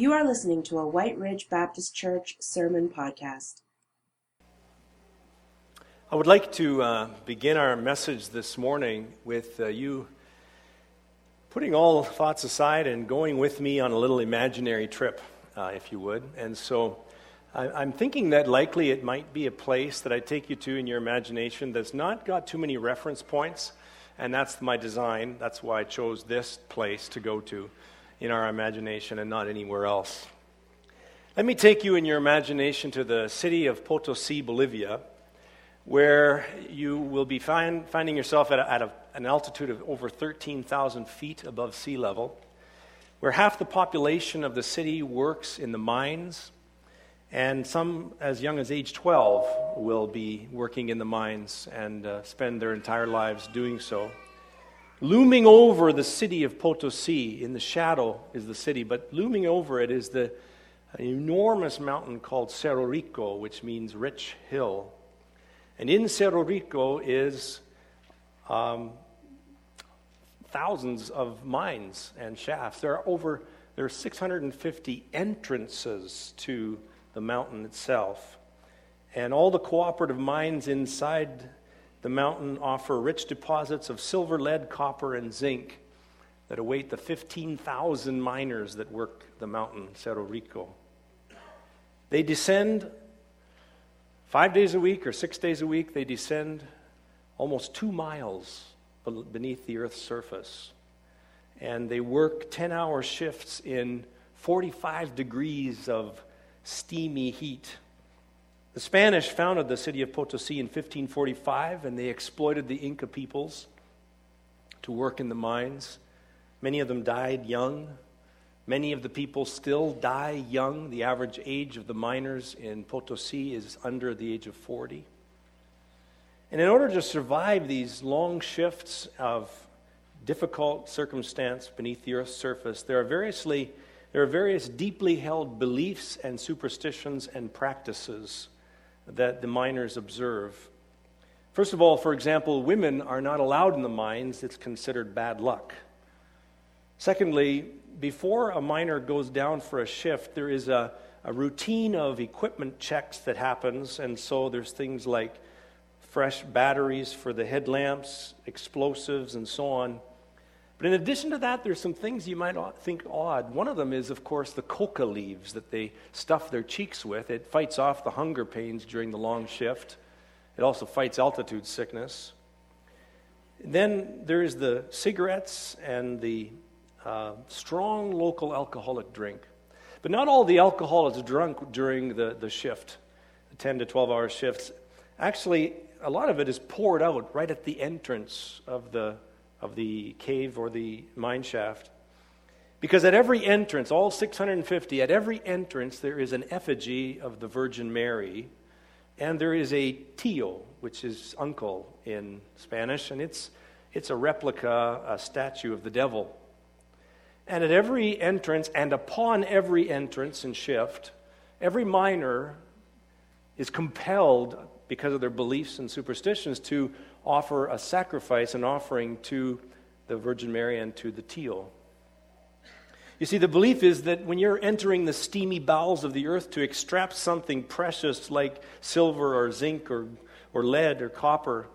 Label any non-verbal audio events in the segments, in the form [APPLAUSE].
You are listening to a White Ridge Baptist Church sermon podcast. I would like to uh, begin our message this morning with uh, you putting all thoughts aside and going with me on a little imaginary trip, uh, if you would. And so I, am thinking that likely it might be a place that I take you to in your imagination that's not got too many reference points, and that's my design. That's why I chose this place to go to in our imagination and not anywhere else. Let me take you in your imagination to the city of Potosi, Bolivia, where you will be find, finding yourself at, a, at a, an altitude of over 13,000 feet above sea level, where half the population of the city works in the mines and some, as young as age 12, will be working in the mines and uh, spend their entire lives doing so. Looming over the city of Potosi, in the shadow is the city, but looming over it is the an enormous mountain called Cerro Rico, which means rich hill. And in Cerro Rico is um, thousands of mines and shafts. There are over there are 650 entrances to the mountain itself. And all the cooperative mines inside the mountain offer rich deposits of silver, lead, copper, and zinc that await the 15,000 miners that work the mountain, Cerro Rico. They descend five days a week or six days a week, they descend almost two miles beneath the Earth's surface. And they work 10 hour shifts in 45 degrees of steamy heat. The Spanish founded the city of Potosi in 1545, and they exploited the Inca peoples to work in the mines. Many of them died young. Many of the people still die young. The average age of the miners in Potosi is under the age of 40. And in order to survive these long shifts of difficult circumstance beneath the earth's surface, there are variously there are various deeply held beliefs and superstitions and practices that the miners observe. First of all, for example, women are not allowed in the mines, it's considered bad luck. Secondly, before a miner goes down for a shift, there is a, a routine of equipment checks that happens, and so there's things like fresh batteries for the headlamps, explosives, and so on. But in addition to that, there's some things you might think odd. One of them is, of course, the coca leaves that they stuff their cheeks with. It fights off the hunger pains during the long shift. It also fights altitude sickness. Then there is the cigarettes and the uh, strong local alcoholic drink. But not all the alcohol is drunk during the, the shift, the 10 to 12 hour shifts. Actually, a lot of it is poured out right at the entrance of the of the cave or the mine shaft. Because at every entrance, all 650, at every entrance, there is an effigy of the Virgin Mary, and there is a tío, which is uncle in Spanish, and it's, it's a replica, a statue of the devil. And at every entrance, and upon every entrance and shift, every miner is compelled, because of their beliefs and superstitions, to offer a sacrifice, an offering to the Virgin Mary and to the tío. You see, the belief is that when you're entering the steamy bowels of the earth to extract something precious like silver or zinc or, or lead or copper,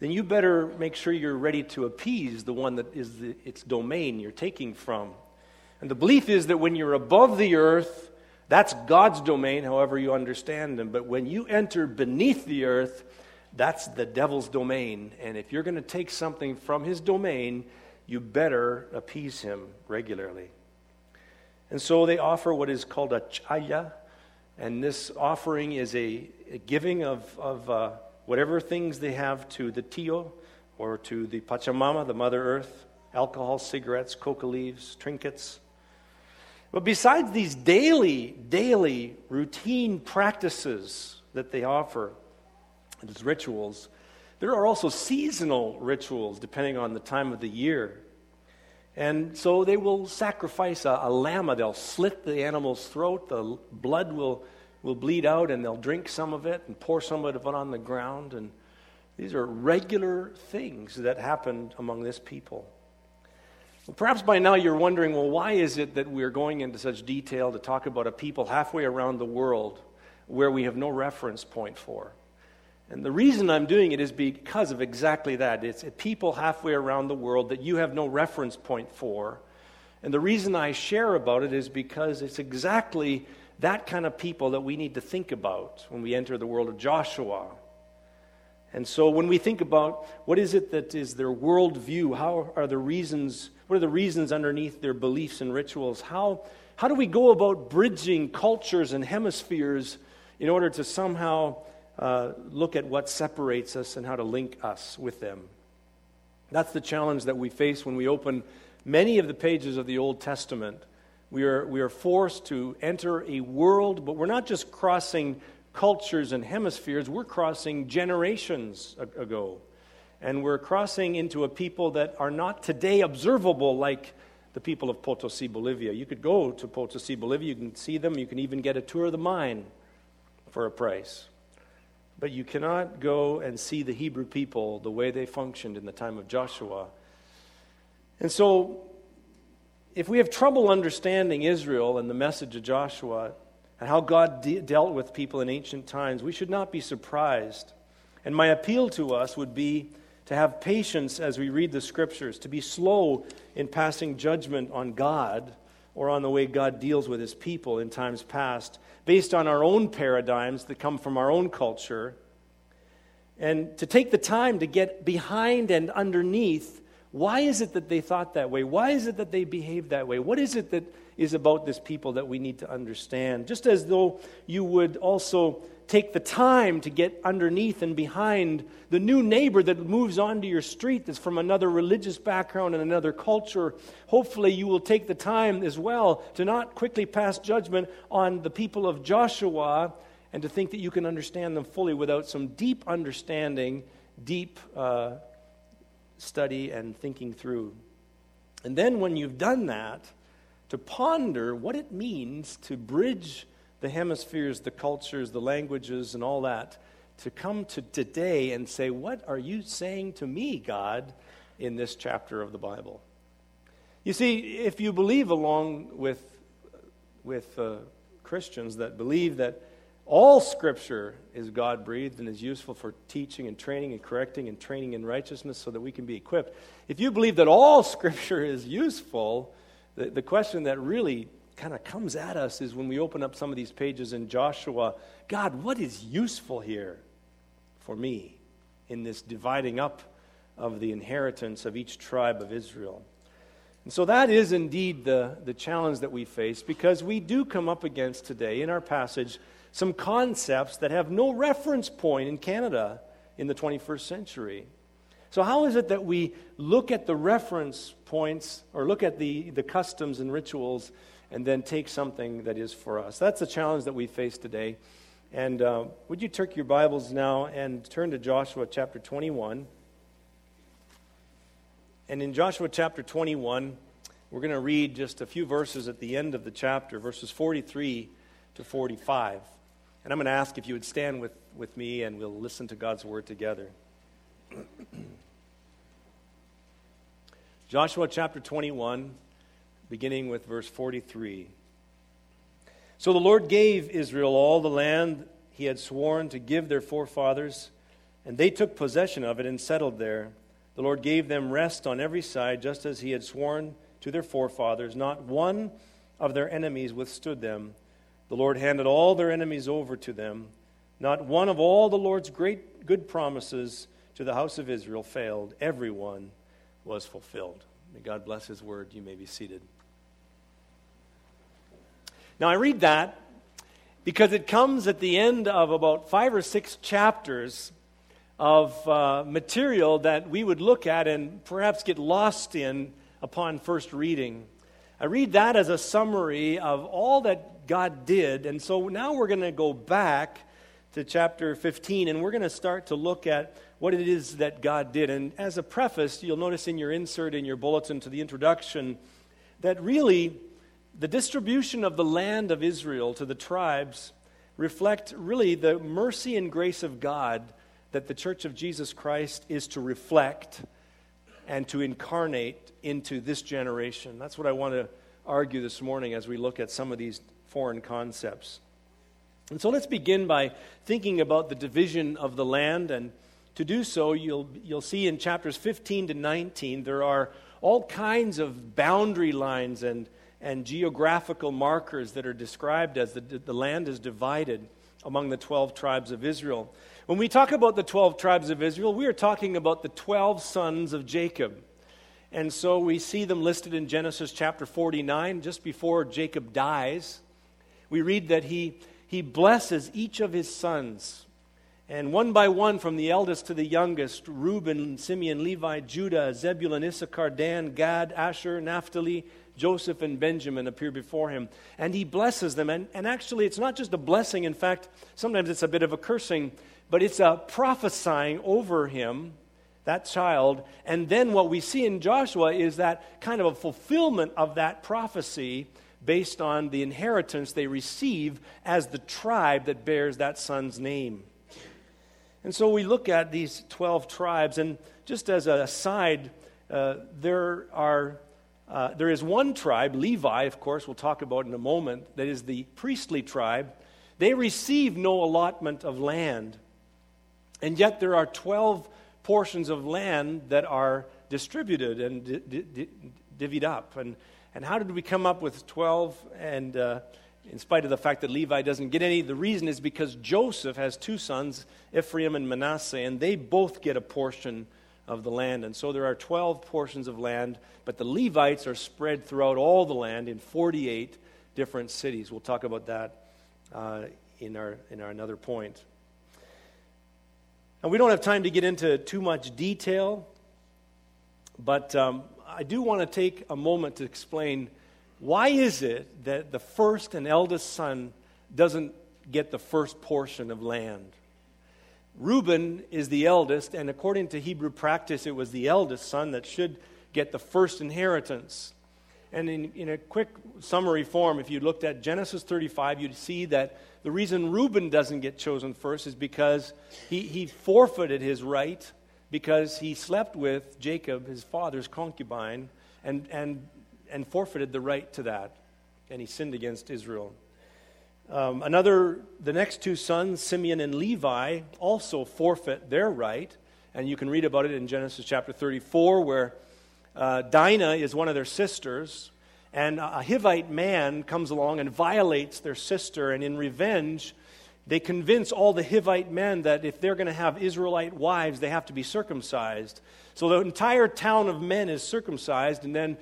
then you better make sure you're ready to appease the one that is the, its domain you're taking from. And the belief is that when you're above the earth, that's God's domain, however you understand them. But when you enter beneath the earth, that's the devil's domain. And if you're going to take something from his domain, you better appease him regularly. And so they offer what is called a chaya. And this offering is a, a giving of, of uh, whatever things they have to the tío or to the Pachamama, the Mother Earth alcohol, cigarettes, coca leaves, trinkets. But besides these daily, daily routine practices that they offer, rituals. There are also seasonal rituals depending on the time of the year. And so they will sacrifice a, a llama. They'll slit the animal's throat. The blood will, will bleed out, and they'll drink some of it and pour some of it on the ground. And these are regular things that happened among this people. Perhaps by now you're wondering well, why is it that we're going into such detail to talk about a people halfway around the world where we have no reference point for? And the reason I'm doing it is because of exactly that. It's people halfway around the world that you have no reference point for. And the reason I share about it is because it's exactly that kind of people that we need to think about when we enter the world of Joshua. And so when we think about what is it that is their worldview, how are the reasons, what are the reasons underneath their beliefs and rituals, how, how do we go about bridging cultures and hemispheres in order to somehow uh, look at what separates us and how to link us with them? That's the challenge that we face when we open many of the pages of the Old Testament. We are, we are forced to enter a world, but we're not just crossing cultures and hemispheres, we're crossing generations ago. And we're crossing into a people that are not today observable like the people of Potosi, Bolivia. You could go to Potosi, Bolivia, you can see them, you can even get a tour of the mine for a price. But you cannot go and see the Hebrew people the way they functioned in the time of Joshua and so, if we have trouble understanding Israel and the message of Joshua and how God de- dealt with people in ancient times, we should not be surprised. And my appeal to us would be to have patience as we read the scriptures, to be slow in passing judgment on God or on the way God deals with his people in times past, based on our own paradigms that come from our own culture, and to take the time to get behind and underneath why is it that they thought that way? Why is it that they behaved that way? What is it that is about this people that we need to understand? Just as though you would also take the time to get underneath and behind the new neighbor that moves onto your street that's from another religious background and another culture. Hopefully, you will take the time as well to not quickly pass judgment on the people of Joshua and to think that you can understand them fully without some deep understanding, deep uh, study and thinking through. And then when you've done that, to ponder what it means to bridge the hemispheres, the cultures, the languages, and all that, to come to today and say, What are you saying to me, God, in this chapter of the Bible? You see, if you believe along with, with uh, Christians that believe that all scripture is God breathed and is useful for teaching and training and correcting and training in righteousness so that we can be equipped. If you believe that all [LAUGHS] scripture is useful, the, the question that really kind of comes at us is when we open up some of these pages in Joshua God, what is useful here for me in this dividing up of the inheritance of each tribe of Israel? And so that is indeed the, the challenge that we face because we do come up against today in our passage some concepts that have no reference point in Canada in the 21st century. So, how is it that we look at the reference points or look at the, the customs and rituals and then take something that is for us? That's the challenge that we face today. And uh, would you take your Bibles now and turn to Joshua chapter 21? And in Joshua chapter 21, we're going to read just a few verses at the end of the chapter, verses 43 to 45. And I'm going to ask if you would stand with, with me and we'll listen to God's word together. [CLEARS THROAT] Joshua chapter 21, beginning with verse 43. So the Lord gave Israel all the land he had sworn to give their forefathers, and they took possession of it and settled there. The Lord gave them rest on every side, just as he had sworn to their forefathers. Not one of their enemies withstood them. The Lord handed all their enemies over to them. Not one of all the Lord's great good promises to the house of Israel failed. Every one was fulfilled. May God bless his word. You may be seated. Now, I read that because it comes at the end of about five or six chapters of uh, material that we would look at and perhaps get lost in upon first reading. I read that as a summary of all that God did. And so now we're going to go back to chapter 15 and we're going to start to look at what it is that God did. And as a preface, you'll notice in your insert in your bulletin to the introduction that really the distribution of the land of Israel to the tribes reflect really the mercy and grace of God that the church of Jesus Christ is to reflect and to incarnate into this generation. That's what I want to argue this morning as we look at some of these foreign concepts. And so let's begin by thinking about the division of the land. And to do so, you'll, you'll see in chapters 15 to 19, there are all kinds of boundary lines and, and geographical markers that are described as the, the land is divided among the 12 tribes of Israel. When we talk about the 12 tribes of Israel, we are talking about the 12 sons of Jacob. And so we see them listed in Genesis chapter 49, just before Jacob dies. We read that he, he blesses each of his sons. And one by one, from the eldest to the youngest Reuben, Simeon, Levi, Judah, Zebulun, Issachar, Dan, Gad, Asher, Naphtali, Joseph, and Benjamin appear before him. And he blesses them. And, and actually, it's not just a blessing. In fact, sometimes it's a bit of a cursing, but it's a prophesying over him that child. And then what we see in Joshua is that kind of a fulfillment of that prophecy based on the inheritance they receive as the tribe that bears that son's name. And so we look at these 12 tribes, and just as a side, uh, there are. Uh, there is one tribe, Levi, of course, we'll talk about in a moment, that is the priestly tribe. They receive no allotment of land. And yet there are 12 portions of land that are distributed and di- di- divvied up. And, and how did we come up with 12? And uh, in spite of the fact that Levi doesn't get any, the reason is because Joseph has two sons, Ephraim and Manasseh, and they both get a portion of the land. And so there are 12 portions of land, but the Levites are spread throughout all the land in 48 different cities. We'll talk about that uh, in, our, in our another point. And we don't have time to get into too much detail, but um, I do want to take a moment to explain why is it that the first and eldest son doesn't get the first portion of land? Reuben is the eldest, and according to Hebrew practice, it was the eldest son that should get the first inheritance. And in, in a quick summary form, if you looked at Genesis 35, you'd see that the reason Reuben doesn't get chosen first is because he, he forfeited his right because he slept with Jacob, his father's concubine, and, and, and forfeited the right to that. And he sinned against Israel. Um, another, the next two sons, Simeon and Levi, also forfeit their right. And you can read about it in Genesis chapter 34, where uh, Dinah is one of their sisters, and a Hivite man comes along and violates their sister, and in revenge, they convince all the Hivite men that if they're going to have Israelite wives, they have to be circumcised. So the entire town of men is circumcised, and then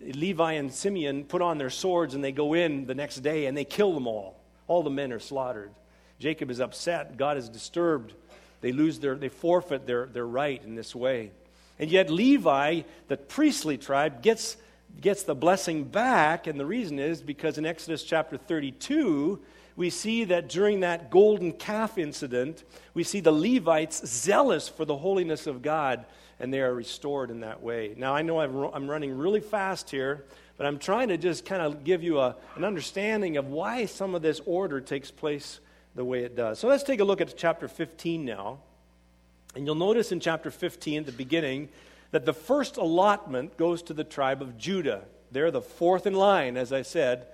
Levi and Simeon put on their swords and they go in the next day and they kill them all. All the men are slaughtered. Jacob is upset. God is disturbed. They lose their, they forfeit their, their right in this way. And yet, Levi, the priestly tribe, gets, gets the blessing back. And the reason is because in Exodus chapter 32, we see that during that golden calf incident, we see the Levites zealous for the holiness of God, and they are restored in that way. Now, I know I'm running really fast here, but I'm trying to just kind of give you a, an understanding of why some of this order takes place the way it does. So let's take a look at chapter 15 now. And you'll notice in chapter 15 at the beginning that the first allotment goes to the tribe of Judah. They're the fourth in line, as I said.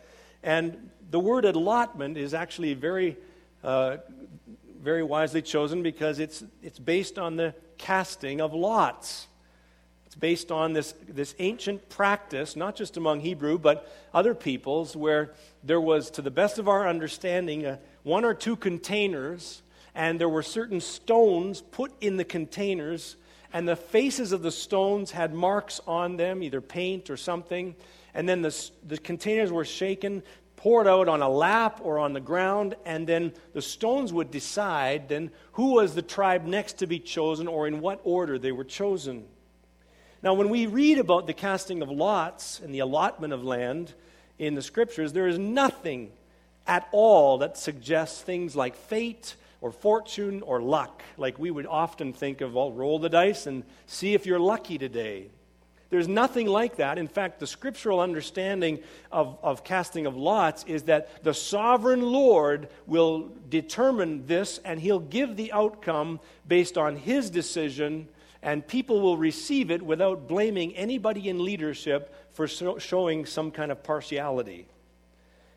And the word allotment is actually very, uh, very wisely chosen because it's, it's based on the casting of lots. It's based on this, this ancient practice, not just among Hebrew, but other peoples, where there was, to the best of our understanding, uh, one or two containers and there were certain stones put in the containers, and the faces of the stones had marks on them, either paint or something. And then the, the containers were shaken, poured out on a lap or on the ground, and then the stones would decide then who was the tribe next to be chosen or in what order they were chosen. Now, when we read about the casting of lots and the allotment of land in the scriptures, there is nothing at all that suggests things like fate or fortune or luck, like we would often think of, well, roll the dice and see if you're lucky today. There's nothing like that. In fact, the scriptural understanding of, of casting of lots is that the sovereign Lord will determine this and he'll give the outcome based on his decision and people will receive it without blaming anybody in leadership for showing some kind of partiality.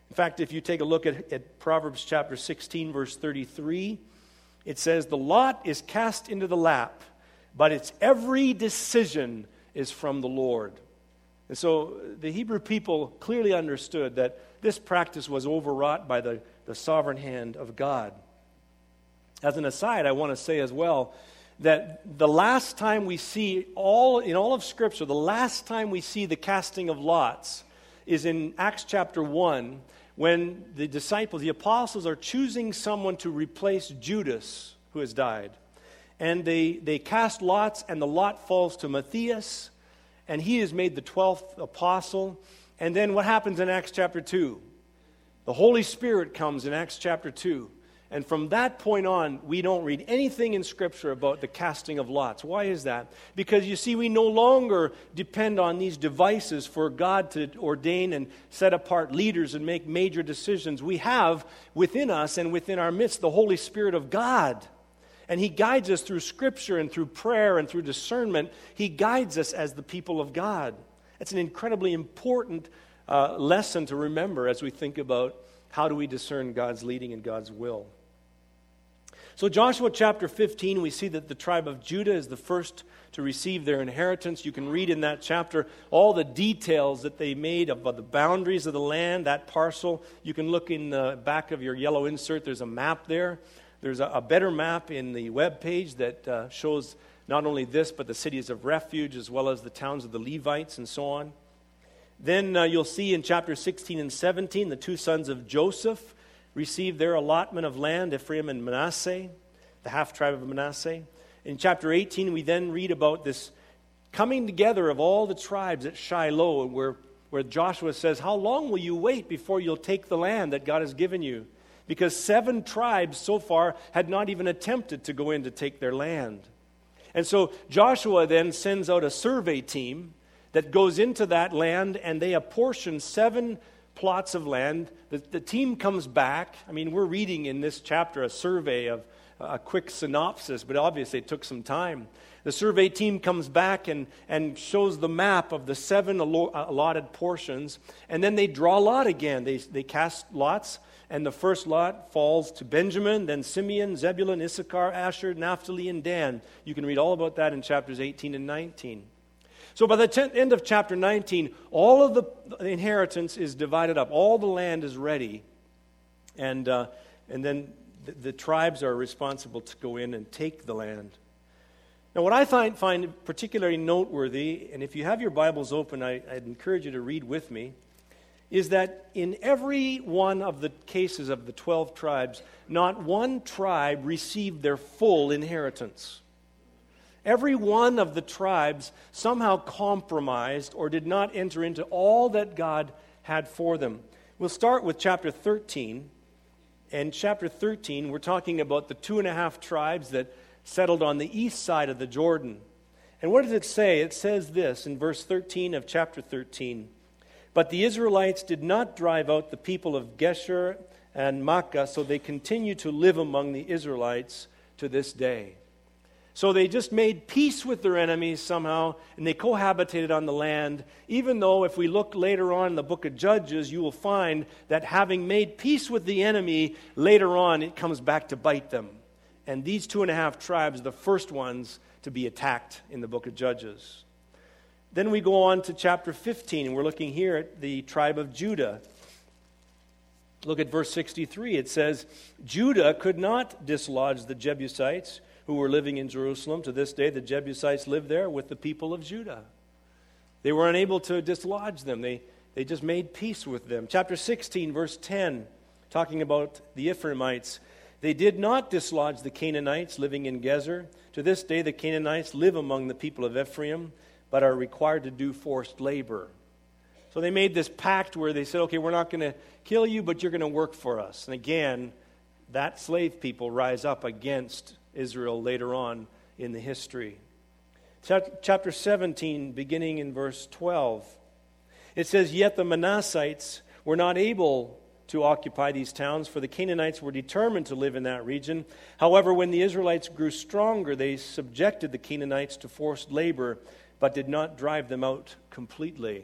In fact, if you take a look at, at, Proverbs chapter 16, verse 33, it says, The lot is cast into the lap, but its every decision is from the Lord. And so the Hebrew people clearly understood that this practice was overwrought by the, the sovereign hand of God. As an aside, I want to say as well that the last time we see all in all of scripture the last time we see the casting of lots is in acts chapter 1 when the disciples the apostles are choosing someone to replace judas who has died. And they, they cast lots and the lot falls to matthias and he is made the 12th apostle. And then what happens in acts chapter 2 the holy spirit comes in acts chapter 2 and from that point on, we don't read anything in Scripture about the casting of lots. Why is that? Because you see, we no longer depend on these devices for God to ordain and set apart leaders and make major decisions. We have within us and within our midst the Holy Spirit of God. And He guides us through Scripture and through prayer and through discernment. He guides us as the people of God. It's an incredibly important uh, lesson to remember as we think about how do we discern God's leading and God's will. So, Joshua chapter 15, we see that the tribe of Judah is the first to receive their inheritance. You can read in that chapter all the details that they made about the boundaries of the land, that parcel. You can look in the back of your yellow insert, there's a map there. There's a, a better map in the web page that uh, shows not only this, but the cities of refuge, as well as the towns of the Levites and so on. Then uh, you'll see in chapter 16 and 17 the two sons of Joseph received their allotment of land, Ephraim and Manasseh, the half tribe of Manasseh. In chapter 18, we then read about this coming together of all the tribes at Shiloh, where, where Joshua says, How long will you wait before you'll take the land that God has given you? Because seven tribes so far had not even attempted to go in to take their land. And so Joshua then sends out a survey team that goes into that land and they apportion seven plots of land. The, the team comes back. I mean, we're reading in this chapter a survey of a quick synopsis, but obviously it took some time. The survey team comes back and, and shows the map of the seven allotted portions, and then they draw lot again. They, they cast lots, and the first lot falls to Benjamin, then Simeon, Zebulun, Issachar, Asher, Naphtali, and Dan. You can read all about that in chapters 18 and 19. So by the end of chapter 19, all of the inheritance is divided up, all the land is ready. And, uh, and then the, the, tribes are responsible to go in and take the land. Now, what I find, find particularly noteworthy, and if you have your Bibles open, I, I'd encourage you to read with me, is that in every one of the cases of the 12 tribes, not one tribe received their full inheritance. Every one of the tribes somehow compromised or did not enter into all that God had for them. We'll start with chapter 13. And chapter 13, we're talking about the two and a half tribes that settled on the east side of the Jordan. And what does it say? It says this in verse 13 of chapter 13. But the Israelites did not drive out the people of Geshur and Maakah, so they continue to live among the Israelites to this day. So they just made peace with their enemies somehow, and they cohabitated on the land. Even though, if we look later on in the book of Judges, you will find that having made peace with the enemy, later on it comes back to bite them. And these two and a half tribes are the first ones to be attacked in the book of Judges. Then we go on to chapter 15, and we're looking here at the tribe of Judah. Look at verse 63. It says, Judah could not dislodge the Jebusites who were living in Jerusalem. To this day, the Jebusites live there with the people of Judah. They were unable to dislodge them, they, they just made peace with them. Chapter 16, verse 10, talking about the Ephraimites. They did not dislodge the Canaanites living in Gezer. To this day, the Canaanites live among the people of Ephraim, but are required to do forced labor. So they made this pact where they said, okay, we're not going to kill you, but you're going to work for us. And again, that slave people rise up against Israel later on in the history. Chapter 17, beginning in verse 12, it says, Yet the Manassites were not able to occupy these towns, for the Canaanites were determined to live in that region. However, when the Israelites grew stronger, they subjected the Canaanites to forced labor, but did not drive them out completely.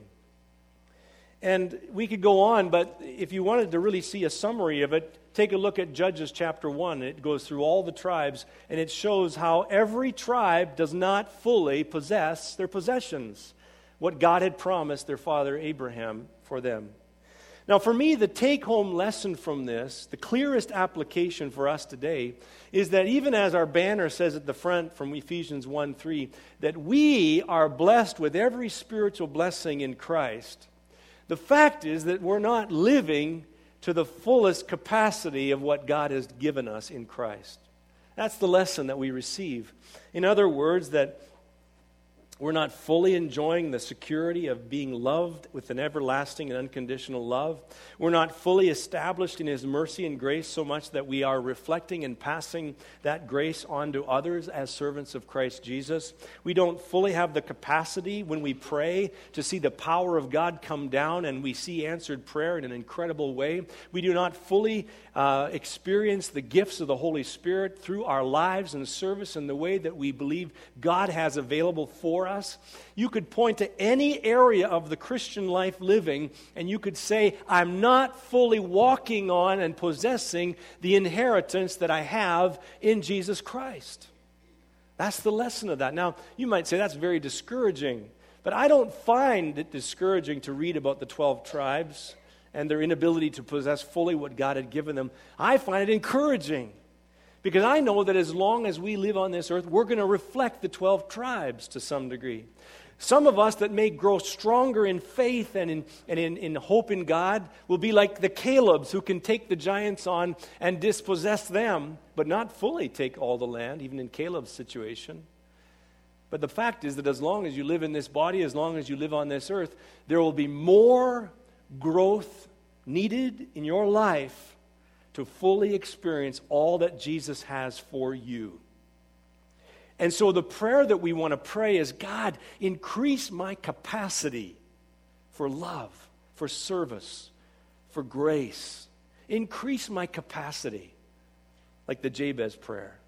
And we could go on, but if you wanted to really see a summary of it, take a look at Judges chapter 1. It goes through all the tribes, and it shows how every tribe does not fully possess their possessions, what God had promised their father Abraham for them. Now, for me, the take home lesson from this, the clearest application for us today, is that even as our banner says at the front from Ephesians 1 3, that we are blessed with every spiritual blessing in Christ the fact is that we're not living to the fullest capacity of what God has given us in Christ. That's the lesson that we receive. In other words, that we're not fully enjoying the security of being loved with an everlasting and unconditional love. We're not fully established in His mercy and grace so much that we are reflecting and passing that grace on to others as servants of Christ Jesus. We don't fully have the capacity when we pray to see the power of God come down and we see answered prayer in an incredible way. We do not fully uh, experience the gifts of the Holy Spirit through our lives and service in the way that we believe God has available for us. You could point to any area of the Christian life living and you could say, I'm not fully walking on and possessing the inheritance that I have in Jesus Christ. That's the lesson of that. Now, you might say that's very discouraging, but I don't find it discouraging to read about the 12 tribes and their inability to possess fully what God had given them, I find it encouraging. Because I know that as long as we live on this earth, we're going to reflect the 12 tribes to some degree. Some of us that may grow stronger in faith and in, and in, in hope in God will be like the Calebs who can take the giants on and dispossess them, but not fully take all the land, even in Caleb's situation. But the fact is that as long as you live in this body, as long as you live on this earth, there will be more growth needed in your life to fully experience all that Jesus has for you. And so the prayer that we want to pray is God, increase my capacity for love, for service, for grace. Increase my capacity, like the Jabez prayer.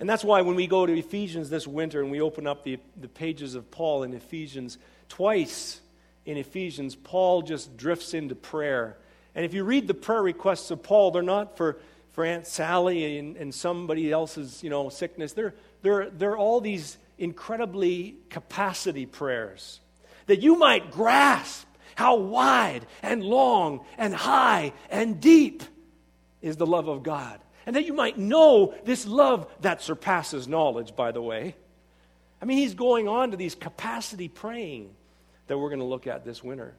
And that's why when we go to Ephesians this winter and we open up the, the pages of Paul in Ephesians, twice in Ephesians, Paul just drifts into prayer. And if you read the prayer requests of Paul, they're not for, for Aunt Sally and, and somebody else's you know, sickness. They're, they're, they're all these incredibly capacity prayers that you might grasp how wide and long and high and deep is the love of God. And that you might know this love that surpasses knowledge, by the way. I mean, he's going on to these capacity praying that we're going to look at this winter.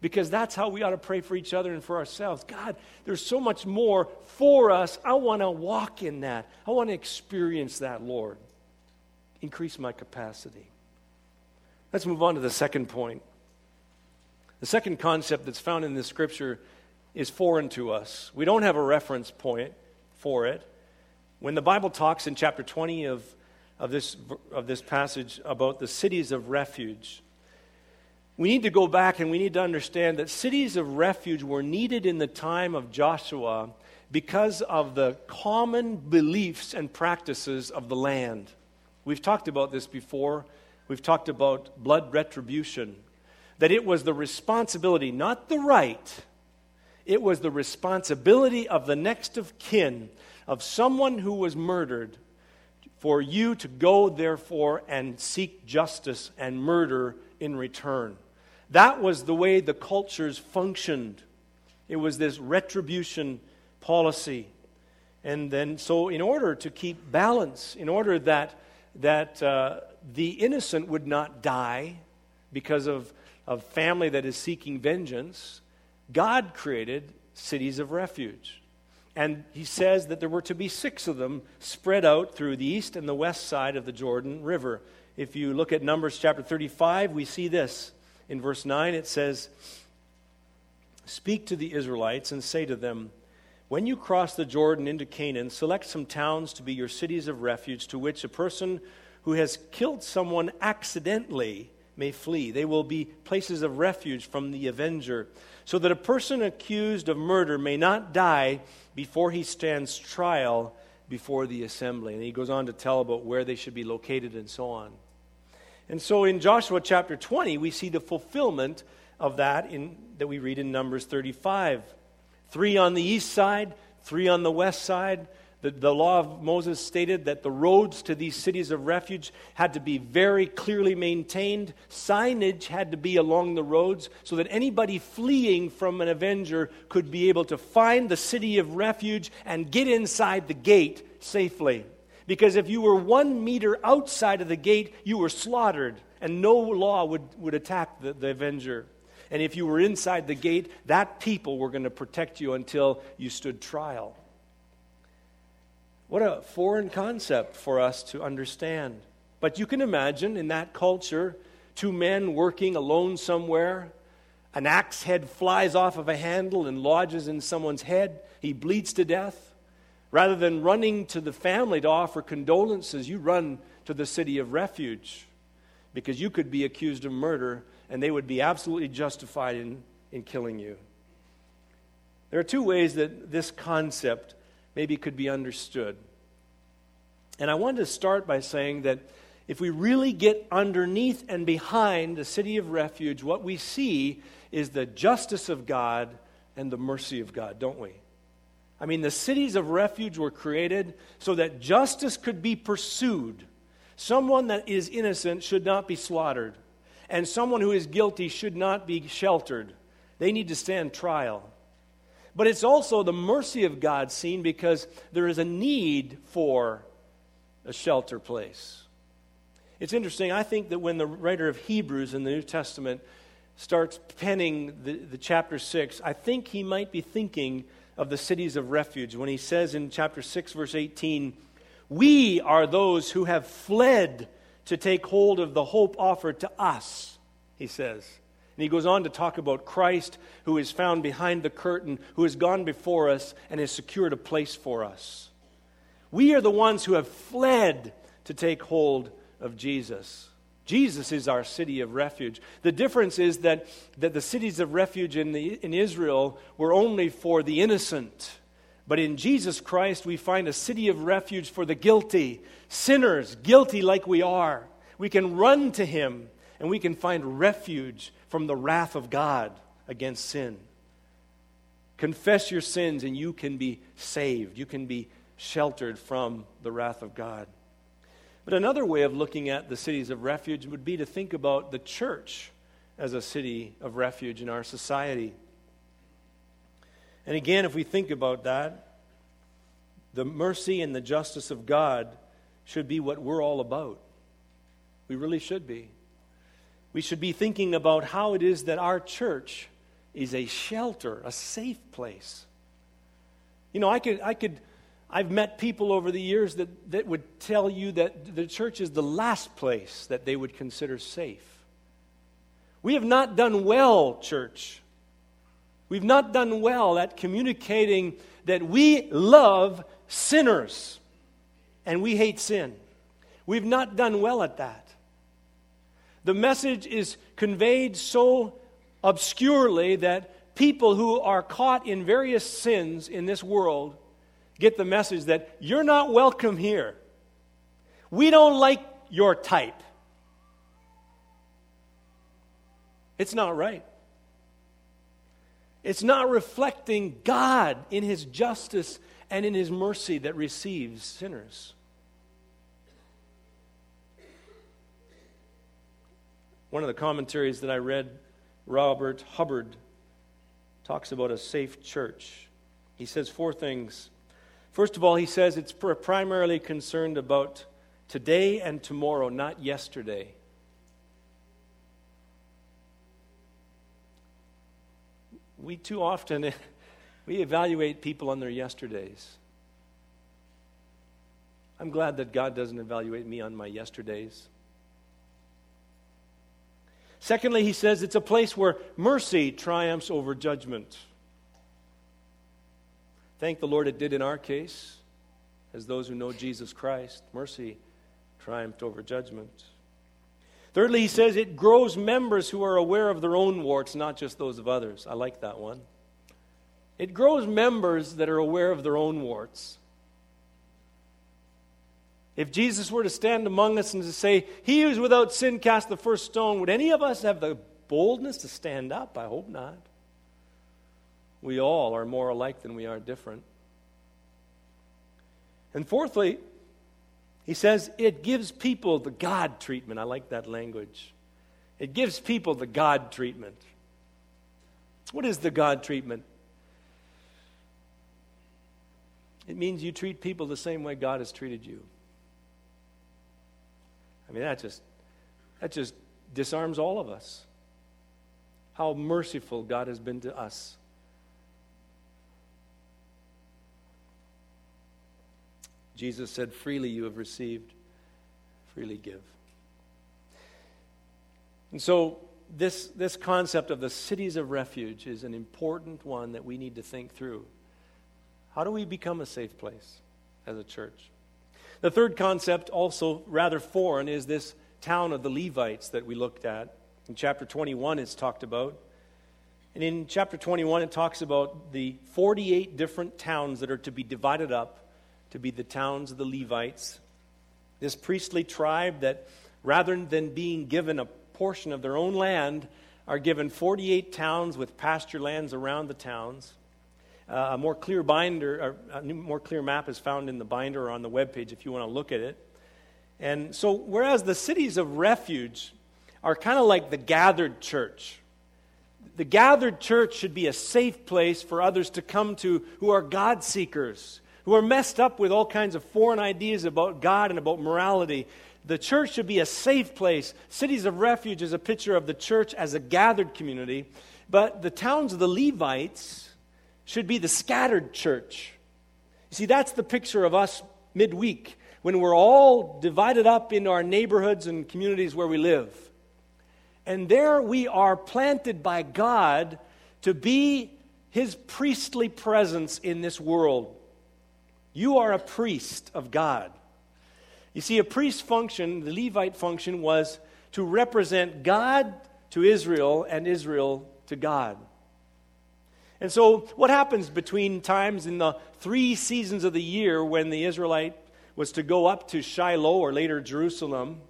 Because that's how we ought to pray for each other and for ourselves. God, there's so much more for us. I want to walk in that. I want to experience that, Lord. Increase my capacity. Let's move on to the second point. The second concept that's found in this scripture is foreign to us. We don't have a reference point for it. When the Bible talks in chapter 20 of, of, this, of this passage about the cities of refuge, we need to go back and we need to understand that cities of refuge were needed in the time of Joshua because of the common beliefs and practices of the land. We've talked about this before. We've talked about blood retribution. That it was the responsibility, not the right, it was the responsibility of the next of kin, of someone who was murdered, for you to go, therefore, and seek justice and murder in return. That was the way the cultures functioned. It was this retribution policy. And then, so in order to keep balance, in order that, that uh, the innocent would not die because of, of family that is seeking vengeance, God created cities of refuge. And he says that there were to be six of them spread out through the east and the west side of the Jordan River. If you look at Numbers chapter 35, we see this in verse 9, it says, Speak to the Israelites and say to them, When you cross the Jordan into Canaan, select some towns to be your cities of refuge, to which a person who has killed someone accidentally may flee. They will be places of refuge from the avenger, so that a person accused of murder may not die before he stands trial before the assembly. And he goes on to tell about where they should be located and so on. And so in Joshua chapter 20, we see the fulfillment of that in, that we read in Numbers 35. Three on the east side, three on the west side. The, the law of Moses stated that the roads to these cities of refuge had to be very clearly maintained. Signage had to be along the roads so that anybody fleeing from an avenger could be able to find the city of refuge and get inside the gate safely. Because if you were one meter outside of the gate, you were slaughtered, and no law would, would attack the, the avenger. And if you were inside the gate, that people were going to protect you until you stood trial. What a foreign concept for us to understand. But you can imagine in that culture, two men working alone somewhere, an axe head flies off of a handle and lodges in someone's head. He bleeds to death. Rather than running to the family to offer condolences, you run to the city of refuge because you could be accused of murder and they would be absolutely justified in, in killing you. There are two ways that this concept maybe could be understood. And I wanted to start by saying that if we really get underneath and behind the city of refuge, what we see is the justice of God and the mercy of God, don't we? I mean, the cities of refuge were created so that justice could be pursued. Someone that is innocent should not be slaughtered and someone who is guilty should not be sheltered. They need to stand trial. But it's also the mercy of God seen because there is a need for a shelter place. It's interesting. I think that when the writer of Hebrews in the New Testament starts penning the, the chapter 6, I think he might be thinking of the cities of refuge when he says in chapter 6, verse 18, We are those who have fled to take hold of the hope offered to us, he says. And he goes on to talk about Christ, who is found behind the curtain, who has gone before us and has secured a place for us. We are the ones who have fled to take hold of Jesus. Jesus is our city of refuge. The difference is that, that the cities of refuge in, the, in Israel were only for the innocent. But in Jesus Christ, we find a city of refuge for the guilty, sinners, guilty like we are. We can run to Him and we can find refuge from the wrath of God against sin. Confess your sins and you can be saved. You can be sheltered from the wrath of God. But another way of looking at the cities of refuge would be to think about the church as a city of refuge in our society. And again, if we think about that, the mercy and the justice of God should be what we're all about. We really should be. We should be thinking about how it is that our church is a shelter, a safe place. You know, I could, I could, I've met people over the years that, that would tell you that the church is the last place that they would consider safe. We have not done well, church, We've not done well at communicating that we love sinners and we hate sin. We've not done well at that. The message is conveyed so obscurely that people who are caught in various sins in this world get the message that you're not welcome here. We don't like your type. It's not right. It's not reflecting God in his justice and in his mercy that receives sinners. One of the commentaries that I read, Robert Hubbard, talks about a safe church. He says four things. First of all, he says it's primarily concerned about today and tomorrow, not yesterday. we too often [LAUGHS] we evaluate people on their yesterdays. I'm glad that God doesn't evaluate me on my yesterdays. Secondly, he says it's a place where mercy triumphs over judgment. Thank the Lord it did in our case, as those who know Jesus Christ. Mercy triumphed over judgment. Thirdly, he says it grows members who are aware of their own warts, not just those of others. I like that one. It grows members that are aware of their own warts. If Jesus were to stand among us and to say, He who is without sin cast the first stone, would any of us have the boldness to stand up? I hope not. We all are more alike than we are different. And fourthly, he says it gives people the God treatment. I like that language. It gives people the God treatment. What is the God treatment? It means you treat people the same way God has treated you. I mean, that just, that just disarms all of us. How merciful God has been to us. Jesus said, Freely you have received, freely give. And so, this, this concept of the cities of refuge is an important one that we need to think through. How do we become a safe place as a church? The third concept, also rather foreign, is this town of the Levites that we looked at. In chapter 21, it's talked about. And in chapter 21, it talks about the 48 different towns that are to be divided up to be the towns of the Levites. This priestly tribe that, rather than being given a portion of their own land, are given 48 towns with pasture lands around the towns. Uh, a more clear binder, a more clear map is found in the binder or on the webpage if you want to look at it. And so, whereas the cities of refuge are kind of like the gathered church, the gathered church should be a safe place for others to come to who are God seekers, who are messed up with all kinds of foreign ideas about God and about morality. The church should be a safe place. Cities of refuge is a picture of the church as a gathered community. But the towns of the Levites, should be the scattered church. You see, that's the picture of us midweek when we're all divided up in our neighborhoods and communities where we live. And there we are planted by God to be his priestly presence in this world. You are a priest of God. You see, a priest function, the Levite function, was to represent God to Israel and Israel to God. And so, what happens between times in the three seasons of the year when the Israelite was to go up to Shiloh or later Jerusalem?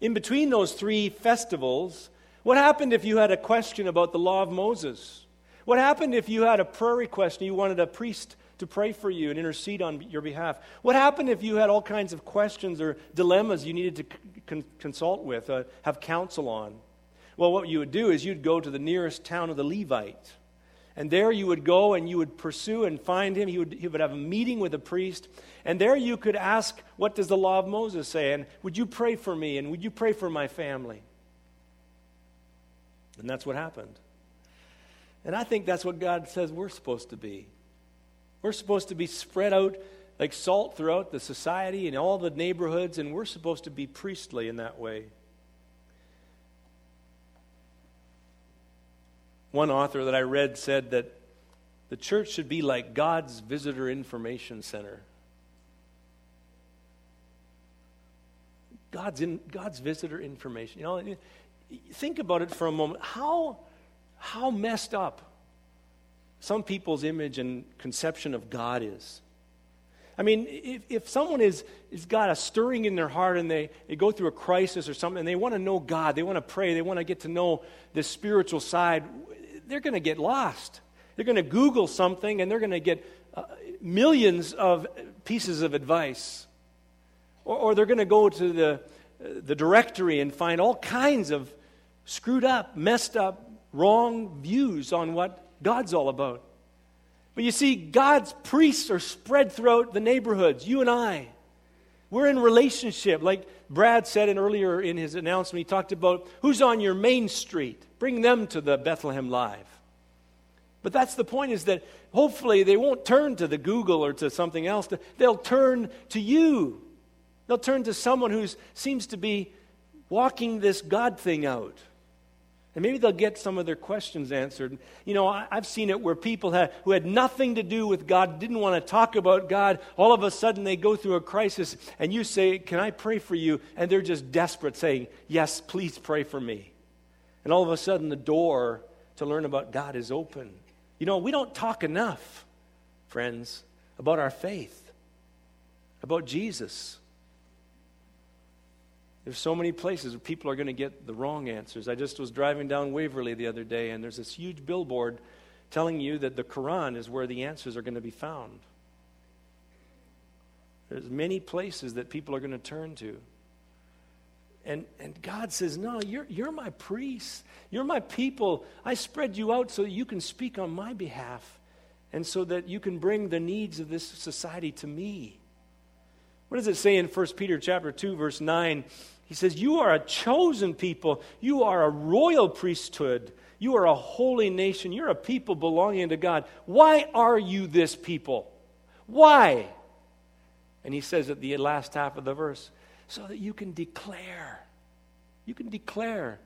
In between those three festivals, what happened if you had a question about the law of Moses? What happened if you had a prayer request and you wanted a priest to pray for you and intercede on your behalf? What happened if you had all kinds of questions or dilemmas you needed to con- consult with, uh, have counsel on? Well, what you would do is you'd go to the nearest town of the Levite and there you would go and you would pursue and find him. He would, he would have a meeting with a priest. And there you could ask, What does the law of Moses say? And would you pray for me? And would you pray for my family? And that's what happened. And I think that's what God says we're supposed to be. We're supposed to be spread out like salt throughout the society and all the neighborhoods, and we're supposed to be priestly in that way. One author that I read said that the church should be like God's visitor information center. God's, in, God's visitor information. You know, think about it for a moment. How, how messed up some people's image and conception of God is. I mean, if, if someone is, has got a stirring in their heart and they, they go through a crisis or something and they want to know God, they want to pray, they want to get to know the spiritual side, they're going to get lost. They're going to Google something and they're going to get uh, millions of pieces of advice. Or, or they're going to go to the, uh, the directory and find all kinds of screwed up, messed up, wrong views on what God's all about. But you see, God's priests are spread throughout the neighborhoods, you and I. We're in relationship. Like Brad said in earlier in his announcement, he talked about who's on your main street. Bring them to the Bethlehem Live. But that's the point is that hopefully they won't turn to the Google or to something else. They'll turn to you. They'll turn to someone who seems to be walking this God thing out. And maybe they'll get some of their questions answered. You know, I, have seen it where people had, who had nothing to do with God, didn't want to talk about God, all of a sudden they go through a crisis, and you say, Can I pray for you? And they're just desperate, saying, Yes, please pray for me. And all of a sudden the door to learn about God is open. You know, we don't talk enough, friends, about our faith, about Jesus. There's so many places where people are going to get the wrong answers. I just was driving down Waverly the other day, and there's this huge billboard telling you that the Quran is where the answers are going to be found. There's many places that people are going to turn to. And, and God says, No, you're, you're my priest. You're my people. I spread you out so that you can speak on my behalf and so that you can bring the needs of this society to me. What does it say in 1 Peter chapter 2, verse 9? He says, You are a chosen people. You are a royal priesthood. You are a holy nation. You're a people belonging to God. Why are you this people? Why? And he says at the last half of the verse, so that you can declare, you can declare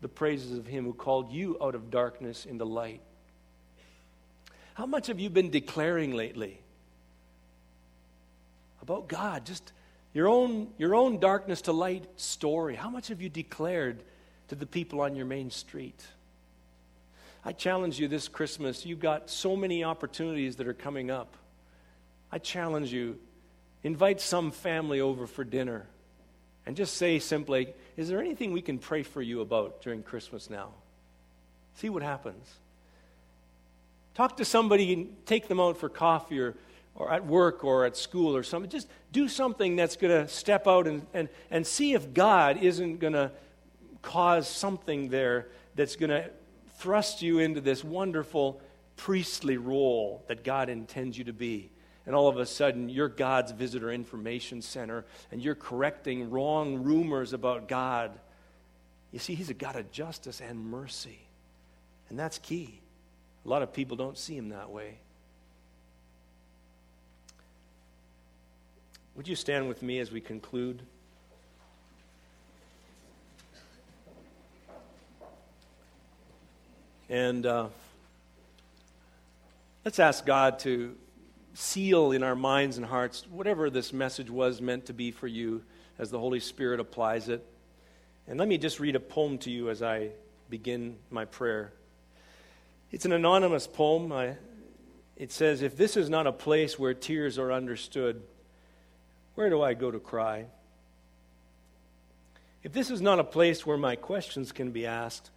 the praises of him who called you out of darkness into light. How much have you been declaring lately about God? Just your own, your own darkness to light story. How much have you declared to the people on your main street? I challenge you this Christmas. You've got so many opportunities that are coming up. I challenge you invite some family over for dinner and just say simply, Is there anything we can pray for you about during Christmas now? See what happens. Talk to somebody and take them out for coffee or or at work or at school or something. Just do something that's going to step out and, and, and see if God isn't going to cause something there that's going to thrust you into this wonderful priestly role that God intends you to be. And all of a sudden, you're God's visitor information center and you're correcting wrong rumors about God. You see, He's a God of justice and mercy. And that's key. A lot of people don't see Him that way. Would you stand with me as we conclude? And uh, let's ask God to seal in our minds and hearts whatever this message was meant to be for you as the Holy Spirit applies it. And let me just read a poem to you as I begin my prayer. It's an anonymous poem. I, it says, If this is not a place where tears are understood, where do I go to cry? If this is not a place where my questions can be asked,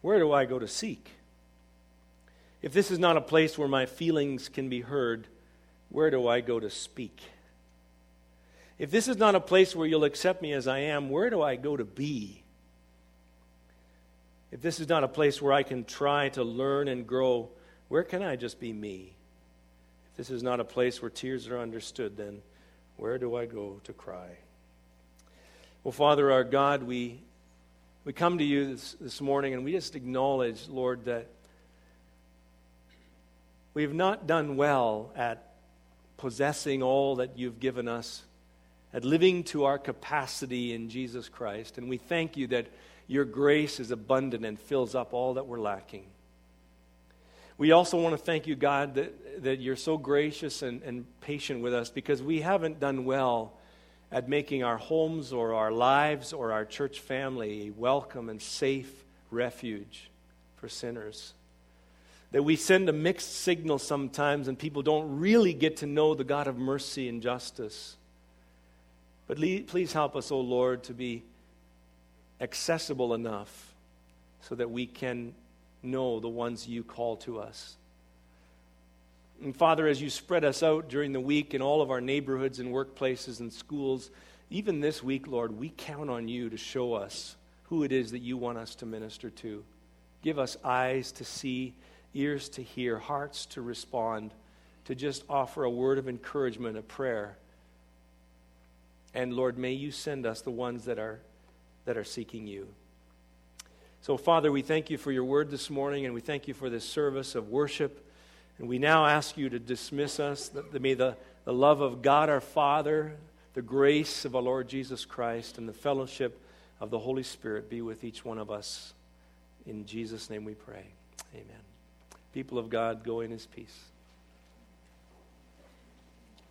where do I go to seek? If this is not a place where my feelings can be heard, where do I go to speak? If this is not a place where you'll accept me as I am, where do I go to be? If this is not a place where I can try to learn and grow, where can I just be me? If this is not a place where tears are understood, then where do I go to cry? Well, Father, our God, we, we come to you this, this morning and we just acknowledge, Lord, that we've not done well at possessing all that you've given us, at living to our capacity in Jesus Christ. And we thank you that your grace is abundant and fills up all that we're lacking. We also want to thank you, God, that, that you're so gracious and, and patient with us because we haven't done well at making our homes or our lives or our church family a welcome and safe refuge for sinners. That we send a mixed signal sometimes and people don't really get to know the God of mercy and justice. But please help us, O oh Lord, to be accessible enough so that we can know the ones you call to us. And Father, as you spread us out during the week in all of our neighborhoods and workplaces and schools, even this week, Lord, we count on you to show us who it is that you want us to minister to. Give us eyes to see, ears to hear, hearts to respond, to just offer a word of encouragement, a prayer. And Lord, may you send us the ones that are, that are seeking you. So, Father, we thank you for your word this morning, and we thank you for this service of worship. And we now ask you to dismiss us. That may the, the love of God our Father, the grace of our Lord Jesus Christ, and the fellowship of the Holy Spirit be with each one of us In Jesus' name we pray. Amen. People of God, go in his peace.